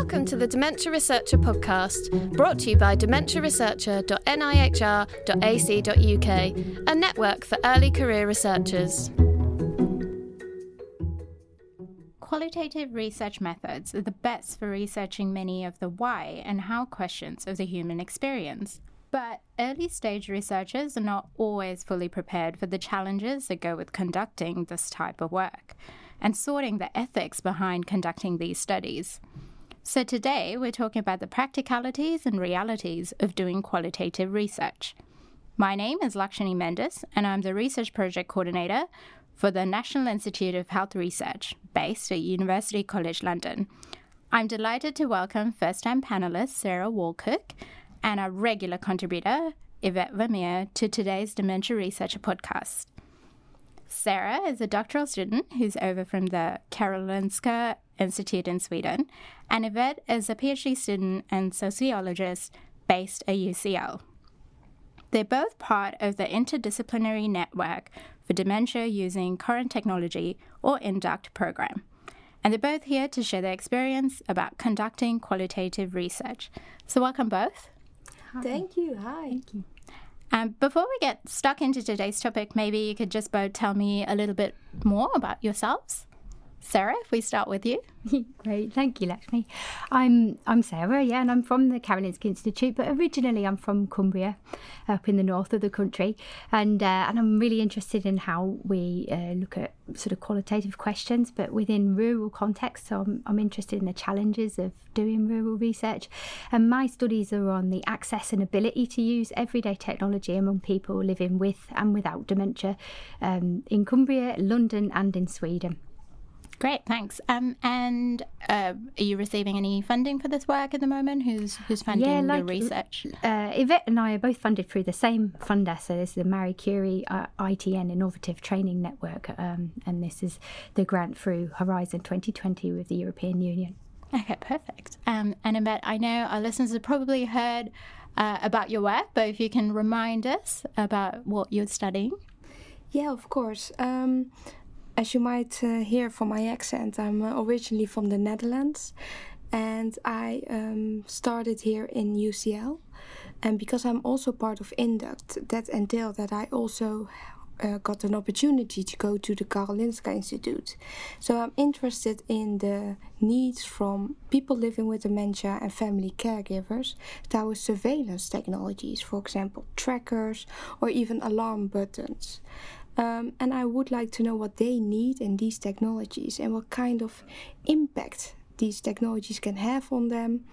Welcome to the Dementia Researcher podcast, brought to you by dementiaresearcher.nihr.ac.uk, a network for early career researchers. Qualitative research methods are the best for researching many of the why and how questions of the human experience. But early stage researchers are not always fully prepared for the challenges that go with conducting this type of work and sorting the ethics behind conducting these studies. So, today we're talking about the practicalities and realities of doing qualitative research. My name is Lakshani Mendes, and I'm the Research Project Coordinator for the National Institute of Health Research, based at University College London. I'm delighted to welcome first time panelist Sarah Wallcook and our regular contributor, Yvette Vermeer, to today's Dementia Researcher podcast. Sarah is a doctoral student who's over from the Karolinska Institute in Sweden, and Yvette is a PhD student and sociologist based at UCL. They're both part of the Interdisciplinary Network for Dementia Using Current Technology, or INDUCT program. And they're both here to share their experience about conducting qualitative research. So, welcome both. Hi. Thank you. Hi. Thank you. Um, before we get stuck into today's topic, maybe you could just both tell me a little bit more about yourselves. Sarah, if we start with you. Great, thank you, Lakshmi. I'm I'm Sarah, yeah, and I'm from the Karolinska Institute, but originally I'm from Cumbria, up in the north of the country, and uh, and I'm really interested in how we uh, look at sort of qualitative questions, but within rural contexts. So I'm, I'm interested in the challenges of doing rural research, and my studies are on the access and ability to use everyday technology among people living with and without dementia um, in Cumbria, London, and in Sweden. Great, thanks. Um, and uh, are you receiving any funding for this work at the moment? Who's who's funding yeah, like, the research? Uh, Yvette and I are both funded through the same funder. So this is the Marie Curie uh, ITN Innovative Training Network, um, and this is the grant through Horizon 2020 with the European Union. Okay, perfect. Um, and Yvette, I know our listeners have probably heard uh, about your work, but if you can remind us about what you're studying. Yeah, of course. Um, as you might uh, hear from my accent, I'm uh, originally from the Netherlands and I um, started here in UCL. And because I'm also part of Induct, that entailed that I also uh, got an opportunity to go to the Karolinska Institute. So I'm interested in the needs from people living with dementia and family caregivers towards surveillance technologies, for example, trackers or even alarm buttons. Um, and I would like to know what they need in these technologies and what kind of impact these technologies can have on them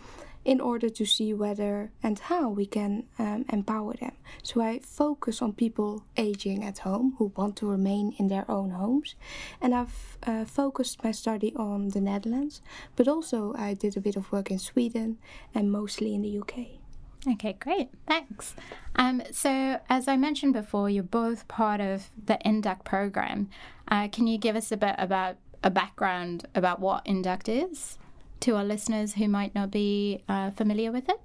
in order to see whether and how we can um, empower them. So I focus on people aging at home who want to remain in their own homes. And I've uh, focused my study on the Netherlands, but also I did a bit of work in Sweden and mostly in the UK. Okay, great. Thanks. Um, so, as I mentioned before, you're both part of the INDUCT program. Uh, can you give us a bit about a background about what INDUCT is to our listeners who might not be uh, familiar with it?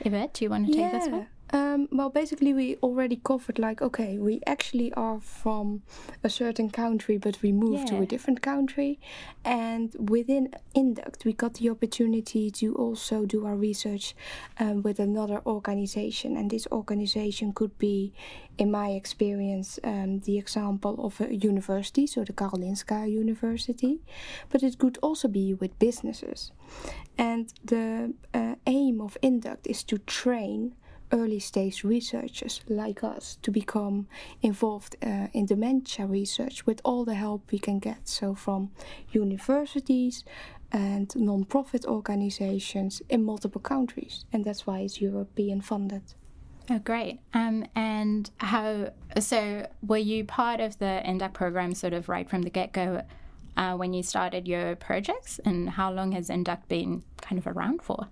Yvette, do you want to take yeah. this one? Um, well, basically, we already covered like, okay, we actually are from a certain country, but we moved yeah. to a different country. And within Induct, we got the opportunity to also do our research um, with another organization. And this organization could be, in my experience, um, the example of a university, so the Karolinska University, but it could also be with businesses. And the uh, aim of Induct is to train early stage researchers like us to become involved uh, in dementia research with all the help we can get. So, from universities and non profit organizations in multiple countries, and that's why it's European funded. Oh, great. Um, and how, so were you part of the INDUCT program sort of right from the get go uh, when you started your projects? And how long has INDUCT been kind of around for?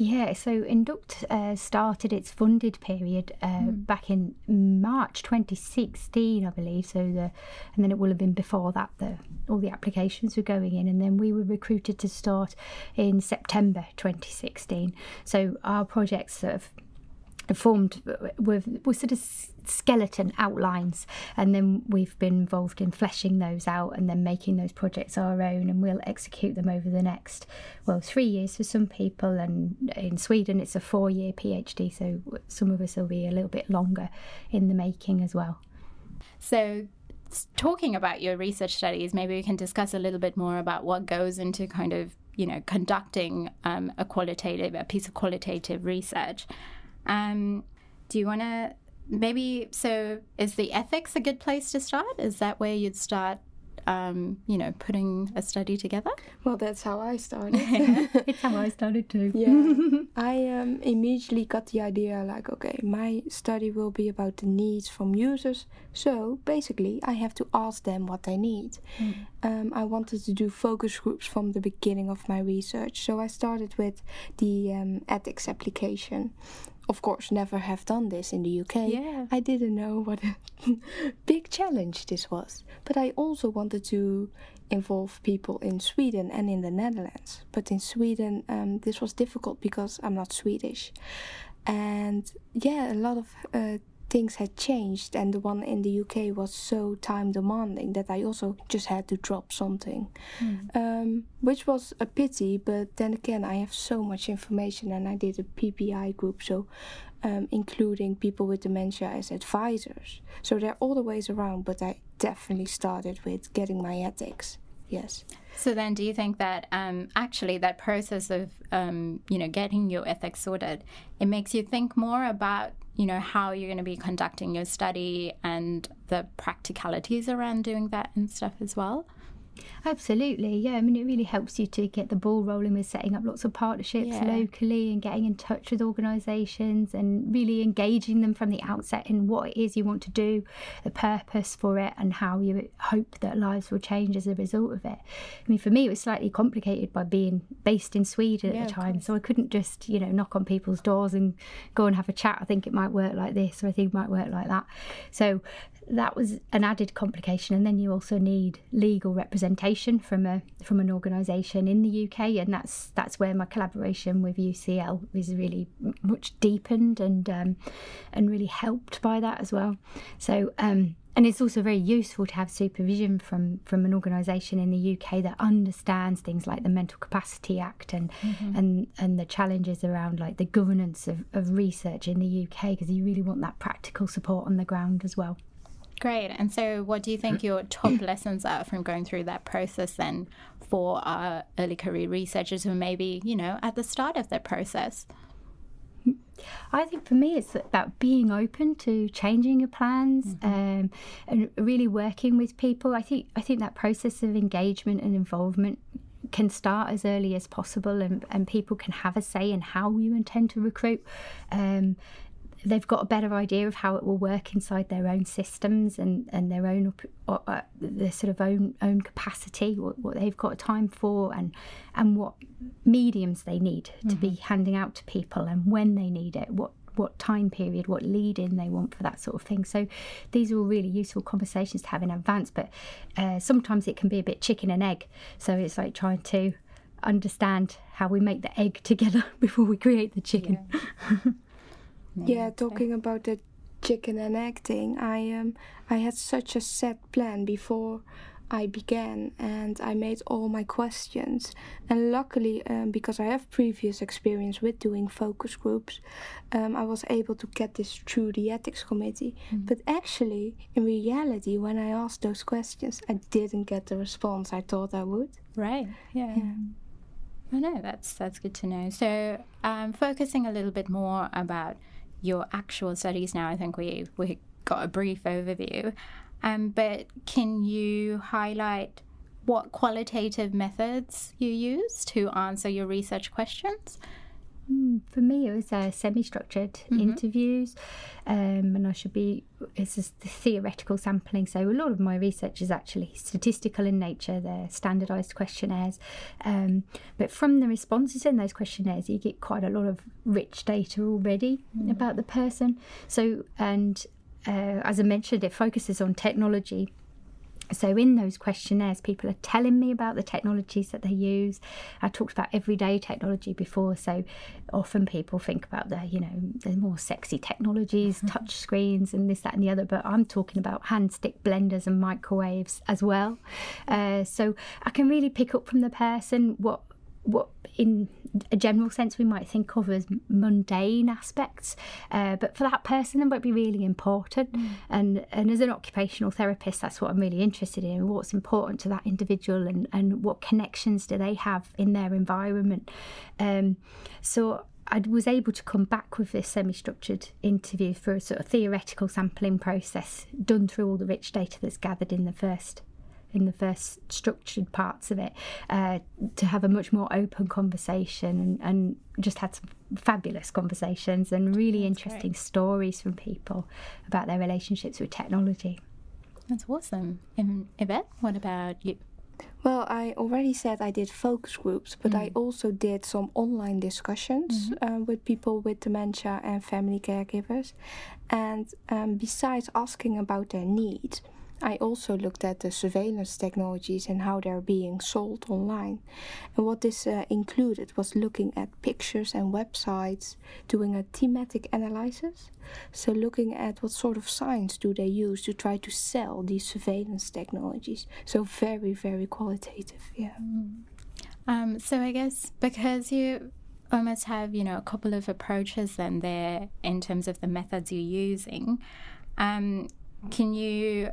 Yeah, so Induct uh, started its funded period uh, mm. back in March 2016, I believe. So the, and then it will have been before that the all the applications were going in, and then we were recruited to start in September 2016. So our projects sort of formed with, with sort of skeleton outlines, and then we've been involved in fleshing those out and then making those projects our own, and we'll execute them over the next well three years for some people, and in Sweden it's a four-year PhD, so some of us will be a little bit longer in the making as well. So talking about your research studies, maybe we can discuss a little bit more about what goes into kind of you know conducting um, a qualitative a piece of qualitative research. Um, do you want to maybe so is the ethics a good place to start? Is that where you'd start um, you know, putting a study together? Well, that's how I started. it's how I started too. Yeah, I um, immediately got the idea like, okay, my study will be about the needs from users. So basically, I have to ask them what they need. Mm. Um, I wanted to do focus groups from the beginning of my research. So I started with the um, ethics application of course, never have done this in the UK. Yeah. I didn't know what a big challenge this was. But I also wanted to involve people in Sweden and in the Netherlands. But in Sweden, um, this was difficult because I'm not Swedish. And yeah, a lot of uh, things had changed and the one in the UK was so time demanding that I also just had to drop something. Mm. Um, which was a pity, but then again, I have so much information and I did a PPI group, so um, including people with dementia as advisors. So there are all the ways around, but I definitely started with getting my ethics. Yes. So then, do you think that um, actually that process of um, you know getting your ethics sorted, it makes you think more about you know how you're going to be conducting your study and the practicalities around doing that and stuff as well Absolutely, yeah. I mean, it really helps you to get the ball rolling with setting up lots of partnerships yeah. locally and getting in touch with organisations and really engaging them from the outset in what it is you want to do, the purpose for it, and how you hope that lives will change as a result of it. I mean, for me, it was slightly complicated by being based in Sweden yeah, at the time, so I couldn't just, you know, knock on people's doors and go and have a chat. I think it might work like this, or I think it might work like that. So that was an added complication and then you also need legal representation from a from an organization in the UK and that's that's where my collaboration with UCL is really much deepened and um, and really helped by that as well so um, and it's also very useful to have supervision from from an organisation in the UK that understands things like the Mental Capacity Act and mm-hmm. and and the challenges around like the governance of, of research in the UK because you really want that practical support on the ground as well. Great. And so, what do you think your top lessons are from going through that process then for our early career researchers who maybe, you know, at the start of their process? I think for me, it's about being open to changing your plans mm-hmm. um, and really working with people. I think I think that process of engagement and involvement can start as early as possible, and, and people can have a say in how you intend to recruit. Um, they've got a better idea of how it will work inside their own systems and, and their own uh, uh, their sort of own own capacity, what, what, they've got time for, and and what mediums they need mm-hmm. to be mm-hmm. handing out to people, and when they need it, what what time period, what lead in they want for that sort of thing. So these are all really useful conversations to have in advance, but uh, sometimes it can be a bit chicken and egg. So it's like trying to understand how we make the egg together before we create the chicken. Yeah. Yeah, talking about the chicken and egg thing, I um I had such a set plan before I began and I made all my questions. And luckily, um, because I have previous experience with doing focus groups, um, I was able to get this through the ethics committee. Mm. But actually, in reality, when I asked those questions, I didn't get the response I thought I would. Right. Yeah. yeah. I know that's that's good to know. So, um, focusing a little bit more about your actual studies now. I think we we got a brief overview, um, but can you highlight what qualitative methods you use to answer your research questions? Mm, for me, it was uh, semi-structured mm-hmm. interviews, um, and I should be. It's just the theoretical sampling. So a lot of my research is actually statistical in nature. They're standardised questionnaires, um, but from the responses in those questionnaires, you get quite a lot of rich data already mm. about the person. So, and uh, as I mentioned, it focuses on technology So, in those questionnaires, people are telling me about the technologies that they use. I talked about everyday technology before, so often people think about the, you know, the more sexy technologies, mm-hmm. touch screens, and this, that, and the other. But I'm talking about hand stick blenders and microwaves as well. Uh, so I can really pick up from the person what what in a general sense we might think of as mundane aspects uh, but for that person it might be really important mm. and and as an occupational therapist that's what i'm really interested in what's important to that individual and and what connections do they have in their environment um, so I was able to come back with this semi structured interview for a sort of theoretical sampling process done through all the rich data that's gathered in the first in the first structured parts of it uh, to have a much more open conversation and, and, just had some fabulous conversations and really That's interesting great. stories from people about their relationships with technology. That's awesome. And Yvette, what about you? Well, I already said I did focus groups, but mm. I also did some online discussions mm-hmm. uh, with people with dementia and family caregivers. And um, besides asking about their needs, I also looked at the surveillance technologies and how they're being sold online. And what this uh, included was looking at pictures and websites, doing a thematic analysis. So, looking at what sort of science do they use to try to sell these surveillance technologies. So, very, very qualitative, yeah. Mm. Um, so, I guess because you almost have, you know, a couple of approaches then there in terms of the methods you're using. Um, can you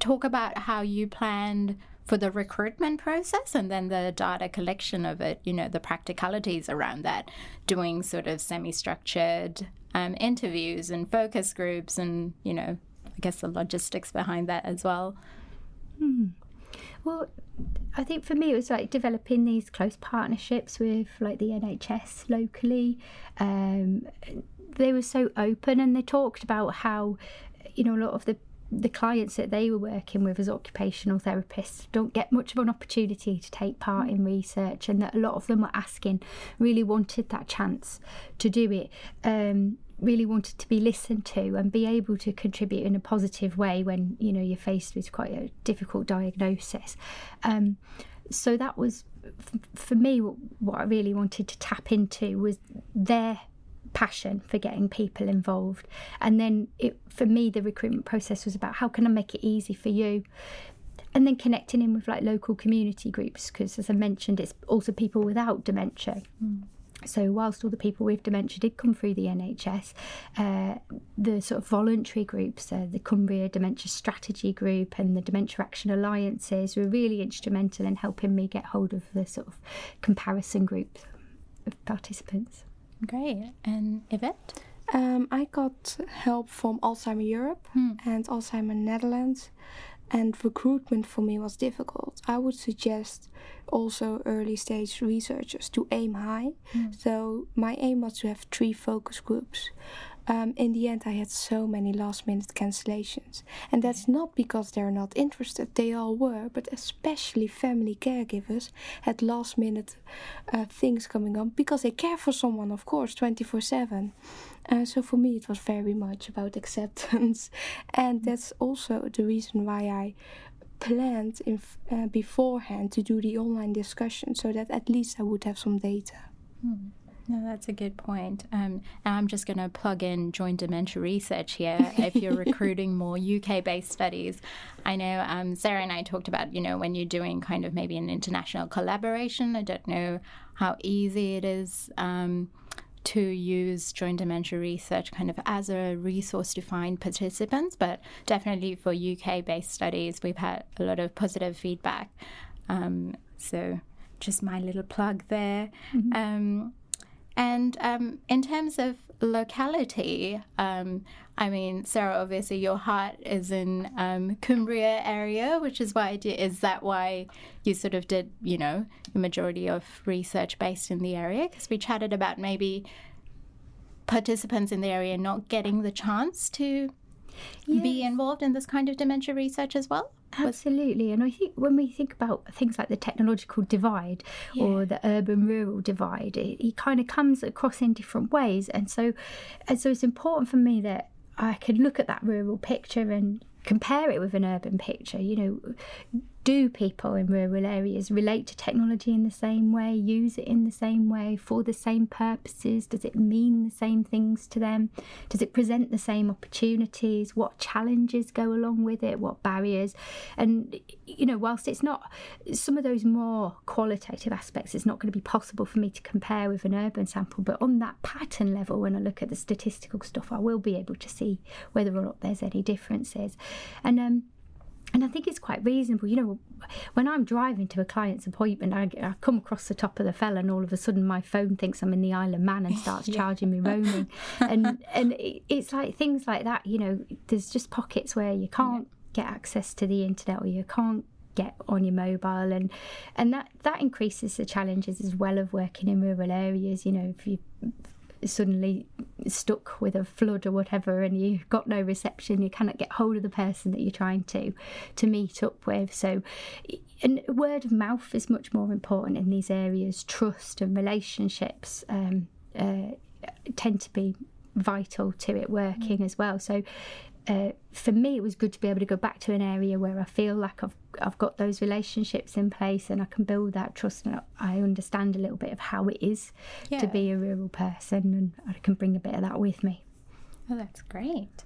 talk about how you planned for the recruitment process and then the data collection of it, you know, the practicalities around that, doing sort of semi structured um, interviews and focus groups and, you know, I guess the logistics behind that as well. Hmm. Well, I think for me it was like developing these close partnerships with like the NHS locally. Um, they were so open and they talked about how, you know, a lot of the the clients that they were working with as occupational therapists don't get much of an opportunity to take part in research, and that a lot of them were asking, really wanted that chance to do it. Um, really wanted to be listened to and be able to contribute in a positive way when you know you're faced with quite a difficult diagnosis um, so that was for me what I really wanted to tap into was their passion for getting people involved. And then it, for me, the recruitment process was about how can I make it easy for you? And then connecting in with like local community groups, because as I mentioned, it's also people without dementia. Mm. So, whilst all the people with dementia did come through the NHS, uh, the sort of voluntary groups, uh, the Cumbria Dementia Strategy Group and the Dementia Action Alliances, were really instrumental in helping me get hold of the sort of comparison group of participants. Great. And Yvette? Um, I got help from Alzheimer Europe hmm. and Alzheimer Netherlands, and recruitment for me was difficult. I would suggest also early stage researchers to aim high. Hmm. So, my aim was to have three focus groups um, in the end, I had so many last minute cancellations. And that's not because they're not interested, they all were, but especially family caregivers had last minute uh, things coming up because they care for someone, of course, 24 7. Uh, so for me, it was very much about acceptance. and that's also the reason why I planned in, uh, beforehand to do the online discussion so that at least I would have some data. Hmm. No, that's a good point. Um, and I'm just going to plug in Join Dementia Research here. if you're recruiting more UK-based studies, I know um, Sarah and I talked about, you know, when you're doing kind of maybe an international collaboration. I don't know how easy it is um, to use Join Dementia Research kind of as a resource to find participants, but definitely for UK-based studies, we've had a lot of positive feedback. Um, so just my little plug there. Mm-hmm. And um, in terms of locality, um, I mean, Sarah, obviously your heart is in um, Cumbria area, which is why did, is that why you sort of did, you know, the majority of research based in the area? Because we chatted about maybe participants in the area not getting the chance to yes. be involved in this kind of dementia research as well. Absolutely. And I think when we think about things like the technological divide yeah. or the urban rural divide, it, it, kind of comes across in different ways. And so, and so it's important for me that I can look at that rural picture and compare it with an urban picture. You know, do people in rural areas relate to technology in the same way, use it in the same way, for the same purposes? Does it mean the same things to them? Does it present the same opportunities? What challenges go along with it? What barriers? And, you know, whilst it's not some of those more qualitative aspects, it's not going to be possible for me to compare with an urban sample, but on that pattern level, when I look at the statistical stuff, I will be able to see whether or not there's any differences. And, um, and I think it's quite reasonable. You know, when I'm driving to a client's appointment, I, I, come across the top of the fell, and all of a sudden my phone thinks I'm in the Isle of Man and starts yeah. charging me roaming. and and it's like things like that. You know, there's just pockets where you can't yeah. get access to the internet or you can't get on your mobile and and that that increases the challenges as well of working in rural areas you know if you suddenly stuck with a flood or whatever and you've got no reception you cannot get hold of the person that you're trying to to meet up with. So and word of mouth is much more important in these areas. Trust and relationships um, uh, tend to be vital to it working mm. as well. So uh, for me, it was good to be able to go back to an area where I feel like I've I've got those relationships in place and I can build that trust and I understand a little bit of how it is yeah. to be a rural person and I can bring a bit of that with me. Oh, that's great.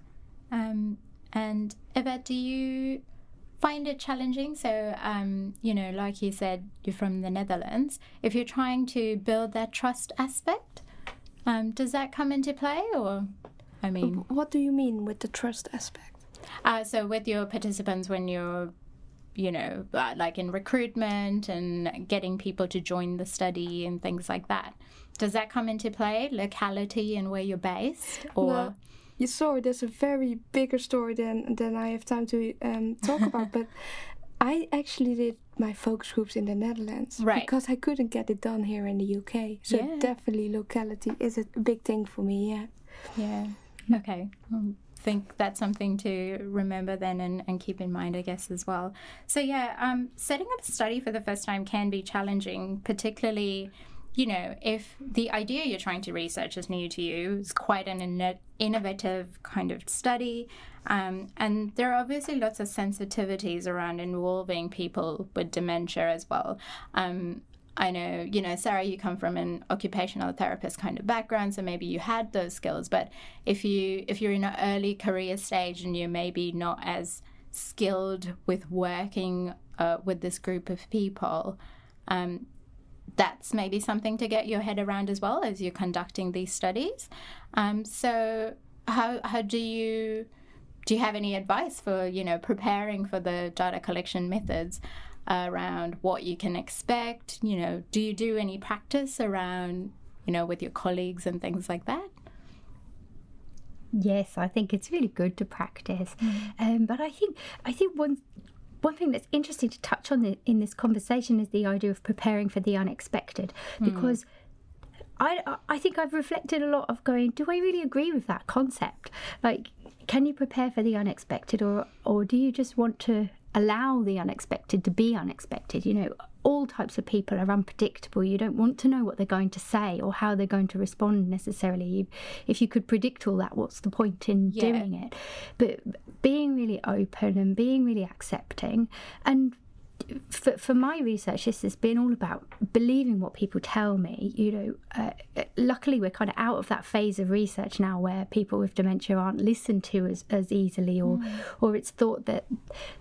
Um, and Eva, do you find it challenging? So, um, you know, like you said, you're from the Netherlands. If you're trying to build that trust aspect, um, does that come into play or? I mean, what do you mean with the trust aspect? Uh, so with your participants, when you're, you know, uh, like in recruitment and getting people to join the study and things like that, does that come into play? Locality and where you're based, or? Well, you saw there's a very bigger story than than I have time to um, talk about, but I actually did my focus groups in the Netherlands right. because I couldn't get it done here in the UK. So yeah. definitely locality is a big thing for me. Yeah. Yeah. Okay. Think that's something to remember then and, and keep in mind, I guess, as well. So, yeah, um, setting up a study for the first time can be challenging, particularly you know, if the idea you're trying to research is new to you, it's quite an in- innovative kind of study. Um, and there are obviously lots of sensitivities around involving people with dementia as well. Um, I know, you know, Sarah, you come from an occupational therapist kind of background, so maybe you had those skills. But if you if you're in an early career stage and you're maybe not as skilled with working uh, with this group of people, um, that's maybe something to get your head around as well as you're conducting these studies. Um, so how how do you do you have any advice for you know preparing for the data collection methods? Around what you can expect? You know, do you do any practice around, you know, with your colleagues and things like that? Yes, I think it's really good to practice. Mm. Um, but I think I think one one thing that's interesting to touch on the, in this conversation is the idea of preparing for the unexpected, mm. because. I, I think I've reflected a lot of going, do I really agree with that concept? Like, can you prepare for the unexpected or, or do you just want to allow the unexpected to be unexpected. You know, all types of people are unpredictable. You don't want to know what they're going to say or how they're going to respond necessarily. If you could predict all that, what's the point in yeah. doing it? But being really open and being really accepting and for, for my research, this has been all about believing what people tell me. You know, uh, luckily we're kind of out of that phase of research now where people with dementia aren't listened to as, as easily, or mm. or it's thought that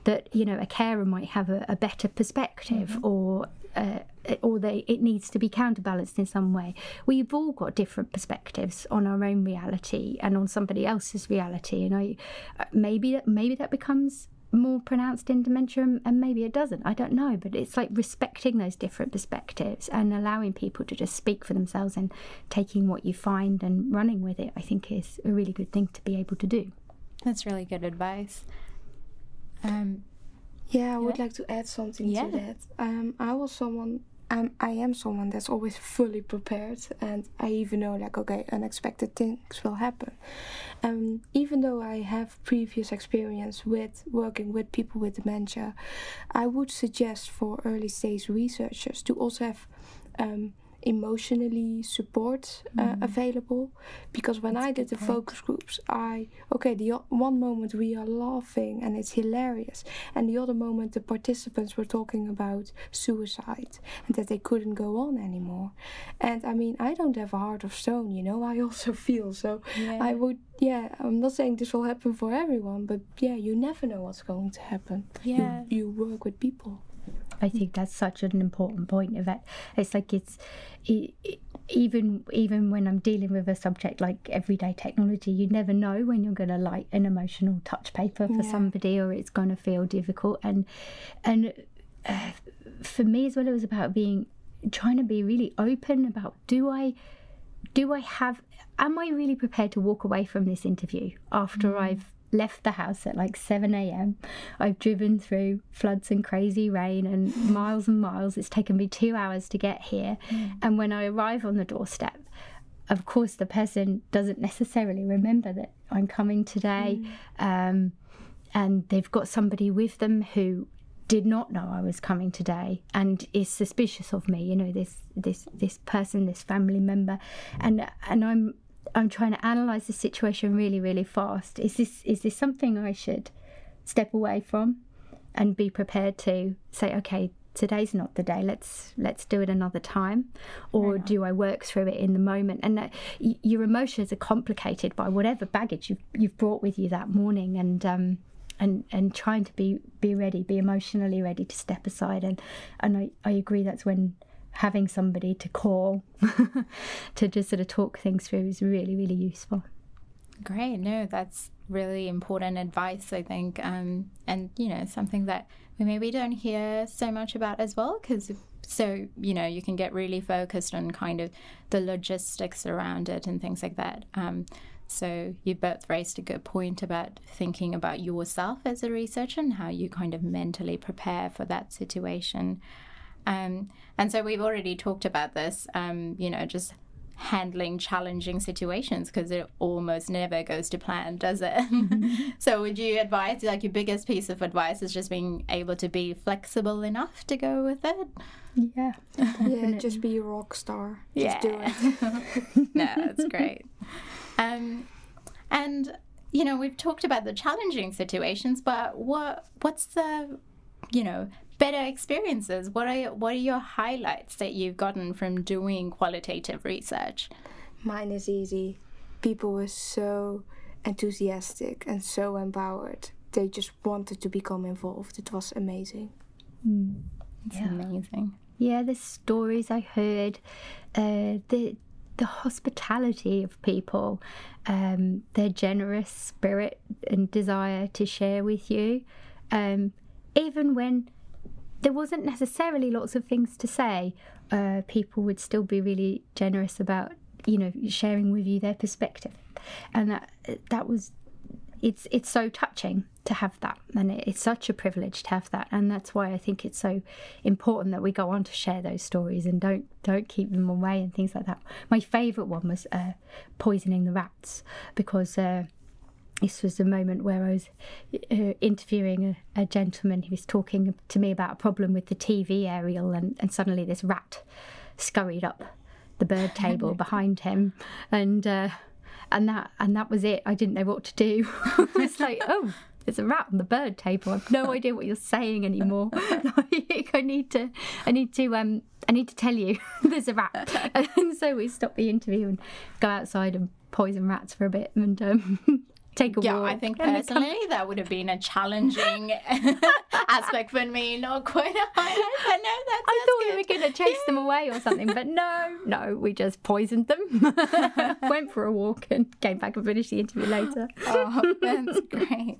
that you know a carer might have a, a better perspective, mm-hmm. or uh, or they, it needs to be counterbalanced in some way. We've all got different perspectives on our own reality and on somebody else's reality, and I uh, maybe that maybe that becomes more pronounced in dementia and maybe it doesn't i don't know but it's like respecting those different perspectives and allowing people to just speak for themselves and taking what you find and running with it i think is a really good thing to be able to do. That's really good advice. Um, yeah i would like to add something yeah. to that. Um, i was someone um, I am someone that's always fully prepared, and I even know like okay, unexpected things will happen. Um, even though I have previous experience with working with people with dementia, I would suggest for early stage researchers to also have um, emotionally support uh, Mm. available because when I did the focus groups, I okay the one moment we are laughing and it's hilarious, and the other moment the participants were talking about suicide and that they couldn't go on anymore. And I mean, I don't have a heart of stone, you know. I also feel so. I would, yeah. I'm not saying this will happen for everyone, but yeah, you never know what's going to happen. Yeah. You, you work with people. I think that's such an important point of it. It's like it's e- e- even even when I'm dealing with a subject like everyday technology, you never know when you're going to light an emotional touch paper for Yeah. somebody or it's going to feel difficult. And and uh, for me as well, it was about being trying to be really open about do I do I have am I really prepared to walk away from this interview after I've left the house at like 7 a.m. I've driven through floods and crazy rain and miles and miles. It's taken me two hours to get here. And when I arrive on the doorstep, of course, the person doesn't necessarily remember that I'm coming today. Um, and they've got somebody with them who did not know I was coming today and is suspicious of me. You know, this this this person, this family member, and and I'm I'm trying to analyze the situation really really fast. Is this is this something I should step away from and be prepared to say, okay, today's not the day. Let's let's do it another time, or do I work through it in the moment? And uh, y- your emotions are complicated by whatever baggage you've you've brought with you that morning, and um, and and trying to be be ready, be emotionally ready to step aside. And and I, I agree that's when having somebody to call to just sort of talk things through is really really useful. Great. No, that's really important advice, I think. Um, and, you know, something that we maybe don't hear so much about as well, because so, you know, you can get really focused on kind of the logistics around it and things like that. Um, so you both raised a good point about thinking about yourself as a researcher and how you kind of mentally prepare for that situation. Um, and so we've already talked about this, um, you know, just handling challenging situations because it almost never goes to plan, does it? so would you advise, like your biggest piece of advice is just being able to be flexible enough to go with it? Yeah. Yeah, just be a rock star. Just do it. no, that's great. Um, and you know, we've talked about the challenging situations, but what what's the you know better experiences? What are what are your highlights that you've gotten from doing qualitative research? Mine is easy. People were so enthusiastic and so empowered. They just wanted to become involved. It was amazing. It's amazing. Yeah, the stories I heard, uh, the the hospitality of people, um, their generous spirit and desire to share with you, um, even when there wasn't necessarily lots of things to say, uh, people would still be really generous about you know sharing with you their perspective, and that that was it's it's so touching to have that. And it, it's such a privilege to have that. And that's why I think it's so important that we go on to share those stories and don't don't keep them away and things like that. My favourite one was uh, poisoning the rats because uh, this was the moment where I was uh, interviewing a, a gentleman. He was talking to me about a problem with the TV aerial, and, and suddenly this rat scurried up the bird table behind him, and uh, and that and that was it. I didn't know what to do. it's like, oh. There's a rat on the bird table. I've no idea what you're saying anymore. Like, I need to, I need to, um, I need to tell you there's a rat. And so we stop the interview and go outside and poison rats for a bit and um, take a Yeah, walk. I think then come personally that would have been a challenging aspect for me, not quite a highlight. But no, that's, I that's thought we were going to chase them away or something, but no, no, we just poisoned them. Went for a walk and came back and finished the interview later. Oh, that's great.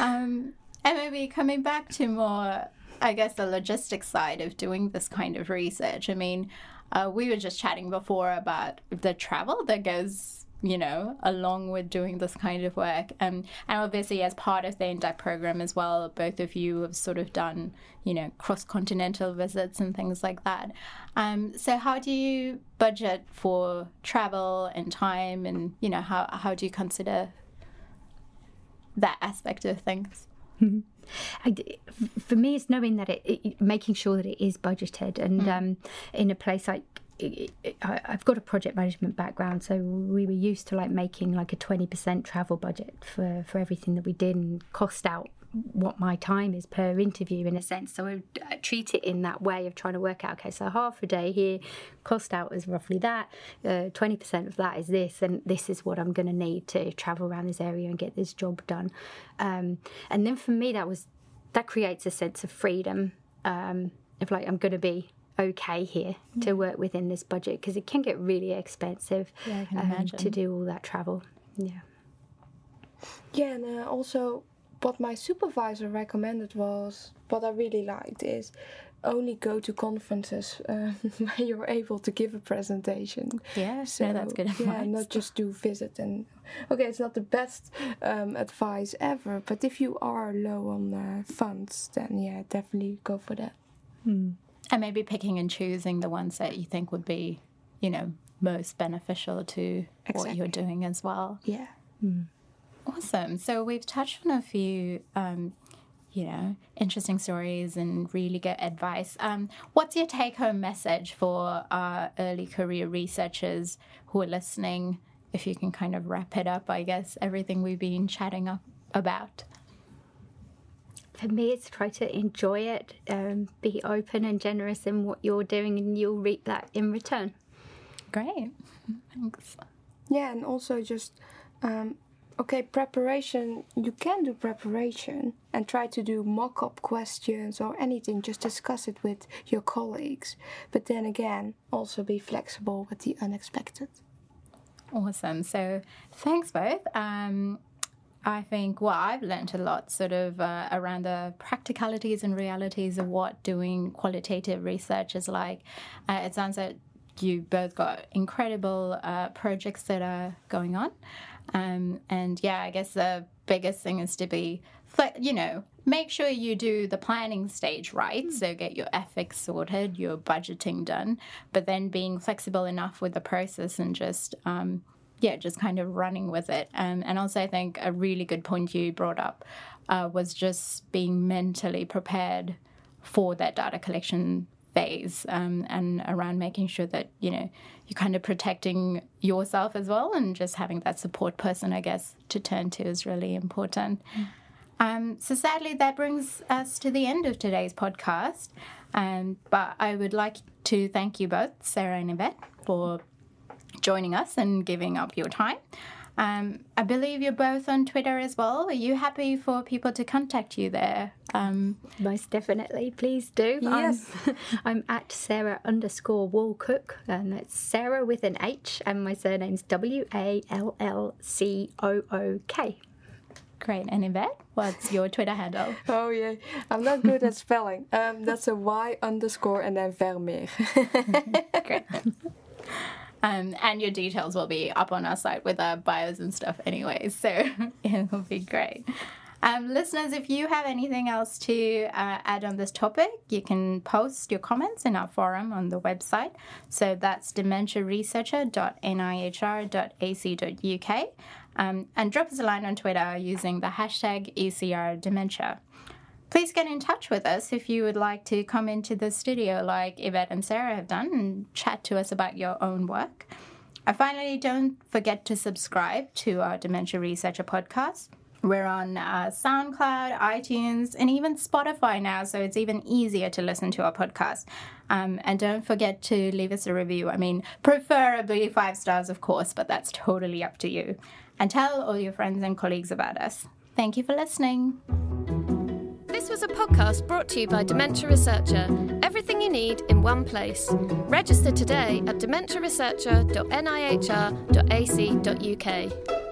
Um, and maybe coming back to more, I guess, the logistics side of doing this kind of research. I mean, uh, we were just chatting before about the travel that goes, you know, along with doing this kind of work. Um, and obviously, as part of the INDUCT program as well, both of you have sort of done, you know, cross continental visits and things like that. Um, so, how do you budget for travel and time? And, you know, how, how do you consider that aspect of things. I for me, it's knowing that it, it, making sure that it is budgeted, and um, in a place like I've got a project management background, so we were used to like making like a twenty percent travel budget for for everything that we did and cost out what my time is per interview in a sense. So I, I treat it in that way of trying to work out. Okay, so half a day here, cost out is roughly that. Uh, twenty uh, percent of that is this, and this is what I'm going to need to travel around this area and get this job done. Um, and then for me, that was that creates a sense of freedom. Um, of like I'm going to be okay here to work within this budget because it can get really expensive yeah, um, to do all that travel. Yeah. Yeah, and uh, also what my supervisor recommended was what I really liked is only go to conferences uh, where you're able to give a presentation. Yeah, so that's good advice. Yeah, not just do visit and okay, it's not the best um, advice ever, but if you are low on uh, funds, then yeah, definitely go for that. Hmm. And maybe picking and choosing the ones that you think would be, you know, most beneficial to exactly. what you're doing as well. Yeah. Mm. Awesome. So we've touched on a few, um, you know, interesting stories and really good advice. Um, what's your take home message for our early career researchers who are listening? If you can kind of wrap it up, I guess, everything we've been chatting up about for me, it's try to enjoy it, um, be open and generous in what you're doing, and you'll reap that in return. Great, thanks. Yeah, and also just um, okay, preparation. You can do preparation and try to do mock-up questions or anything. Just discuss it with your colleagues. But then again, also be flexible with the unexpected. Awesome. So thanks both. Um, I think, well, I've learned a lot sort of uh, around the practicalities and realities of what doing qualitative research is like. Uh, it sounds like you both got incredible uh, projects that are going on. Um, and yeah, I guess the biggest thing is to be, you know, make sure you do the planning stage right. So get your ethics sorted, your budgeting done, but then being flexible enough with the process and just, um, yeah, just kind of running with it. Um, and also, I think a really good point you brought up uh, was just being mentally prepared for that data collection phase um, and around making sure that, you know, you're kind of protecting yourself as well and just having that support person, I guess, to turn to is really important. Mm. Um, so sadly, that brings us to the end of today's podcast. Um, but I would like to thank you both, Sarah and Yvette, for joining us and giving up your time. Um, I believe you're both on Twitter as well. Are you happy for people to contact you there? Um, Most definitely, please do. Yes. I'm, I'm at Sarah underscore Wallcook, and that's Sarah with an H, and my surname's W A L L C O O K. Great. And Yvette, what's your Twitter handle? Oh, yeah. I'm not good at spelling. Um, that's a Y underscore and then Vermeer. Great. Um, and your details will be up on our site with our bios and stuff anyway, so it will be great. Um, listeners, if you have anything else to uh, add on this topic, you can post your comments in our forum on the website. So that's dementiaresearcher.nihr.ac.uk. Um, and drop us a line on Twitter using the hashtag ECRDementia. Please get in touch with us if you would like to come into the studio like Yvette and Sarah have done and chat to us about your own work. And finally, don't forget to subscribe to our Dementia Researcher podcast. We're on uh, SoundCloud, iTunes, and even Spotify now, so it's even easier to listen to our podcast. Um, and don't forget to leave us a review. I mean, preferably five stars, of course, but that's totally up to you. And tell all your friends and colleagues about us. Thank you for listening. This was a podcast brought to you by Dementia Researcher. Everything you need in one place. Register today at dementiaresearcher.nihr.ac.uk.